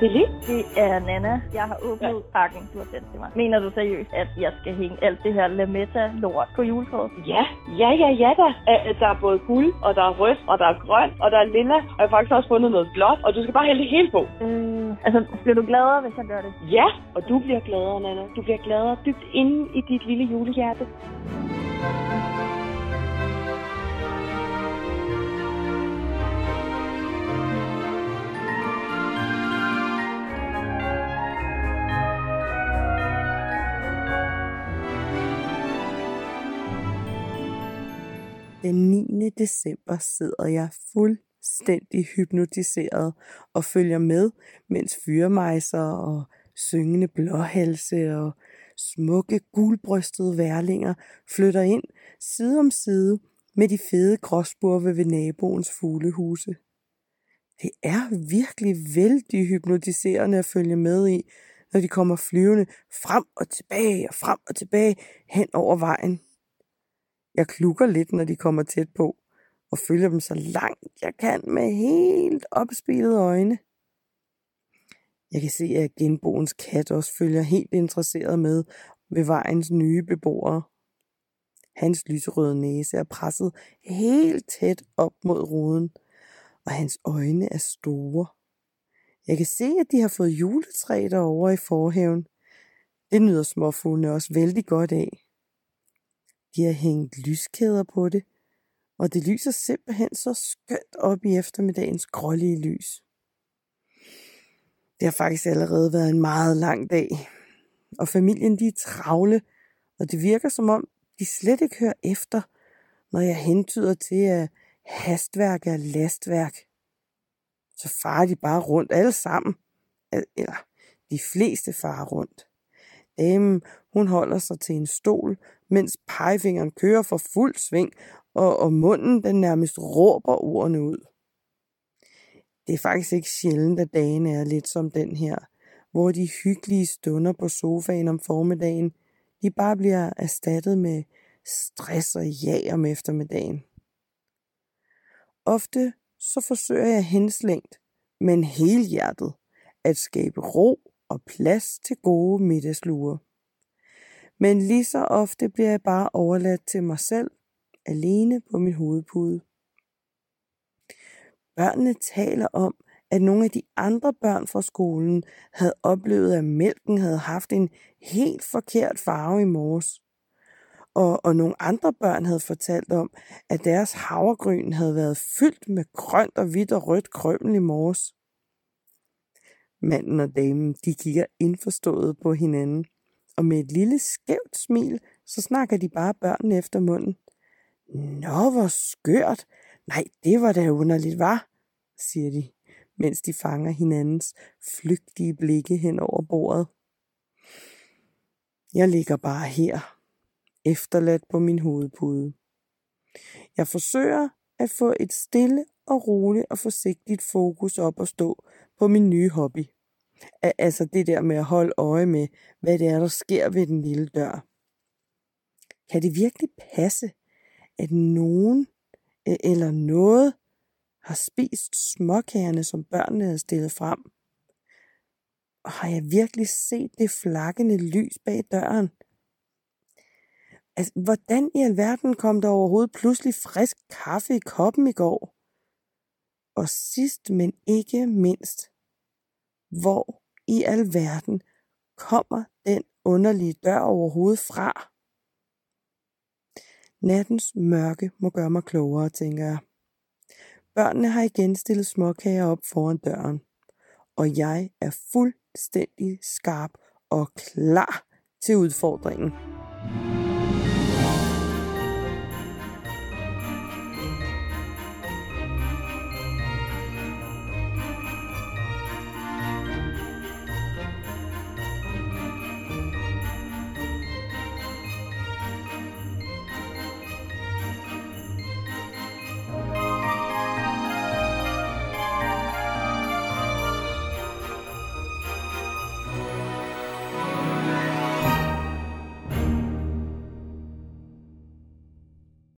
Lige. Det er Nana. Jeg har åbnet ja. pakken, du har sendt til mig. Mener du seriøst, at jeg skal hænge alt det her Lametta-lort på juletræet? Ja, ja, ja, ja da. Der er både guld, og der er rødt, og der er grønt, og der er lilla, og jeg har faktisk også fundet noget blåt, og du skal bare hælde det hele på. Øh, altså, bliver du gladere, hvis jeg gør det? Ja, og du bliver gladere, Nana. Du bliver gladere dybt inde i dit lille julehjerte. Den 9. december sidder jeg fuldstændig hypnotiseret og følger med, mens fyremejser og syngende blåhalse og smukke gulbrystede værlinger flytter ind side om side med de fede gråspurve ved naboens fuglehuse. Det er virkelig vældig hypnotiserende at følge med i, når de kommer flyvende frem og tilbage og frem og tilbage hen over vejen. Jeg klukker lidt, når de kommer tæt på, og følger dem så langt jeg kan med helt opspilede øjne. Jeg kan se, at genboens kat også følger helt interesseret med ved vejens nye beboere. Hans lyserøde næse er presset helt tæt op mod ruden, og hans øjne er store. Jeg kan se, at de har fået juletræ derovre i forhaven. Det nyder småfuglene også vældig godt af. De har hængt lyskæder på det, og det lyser simpelthen så skønt op i eftermiddagens grålige lys. Det har faktisk allerede været en meget lang dag, og familien de er travle, og det virker som om, de slet ikke hører efter, når jeg hentyder til, at hastværk er lastværk. Så farer de bare rundt alle sammen. Eller de fleste farer rundt. Damen, hun holder sig til en stol, mens pegefingeren kører for fuld sving, og, og munden den nærmest råber ordene ud. Det er faktisk ikke sjældent, at dagen er lidt som den her, hvor de hyggelige stunder på sofaen om formiddagen, de bare bliver erstattet med stress og jag om eftermiddagen. Ofte så forsøger jeg henslængt, men helhjertet, at skabe ro og plads til gode middagsluer. Men lige så ofte bliver jeg bare overladt til mig selv, alene på min hovedpude. Børnene taler om, at nogle af de andre børn fra skolen havde oplevet, at mælken havde haft en helt forkert farve i morges. Og, og nogle andre børn havde fortalt om, at deres havregryn havde været fyldt med grønt og hvidt og rødt krømmel i morges. Manden og damen, de kigger indforstået på hinanden, og med et lille skævt smil, så snakker de bare børnene efter munden. Nå, hvor skørt. Nej, det var da underligt, var, siger de, mens de fanger hinandens flygtige blikke hen over bordet. Jeg ligger bare her, efterladt på min hovedpude. Jeg forsøger at få et stille og roligt og forsigtigt fokus op og stå på min nye hobby. Altså det der med at holde øje med, hvad det er, der sker ved den lille dør. Kan det virkelig passe, at nogen e-, eller noget har spist småkagerne, som børnene havde stillet frem? Og har jeg virkelig set det flakkende lys bag døren? Altså, hvordan i alverden kom der overhovedet pludselig frisk kaffe i koppen i går? Og sidst, men ikke mindst, hvor i alverden kommer den underlige dør overhovedet fra? Nattens mørke må gøre mig klogere, tænker jeg. Børnene har igen stillet småkager op foran døren, og jeg er fuldstændig skarp og klar til udfordringen.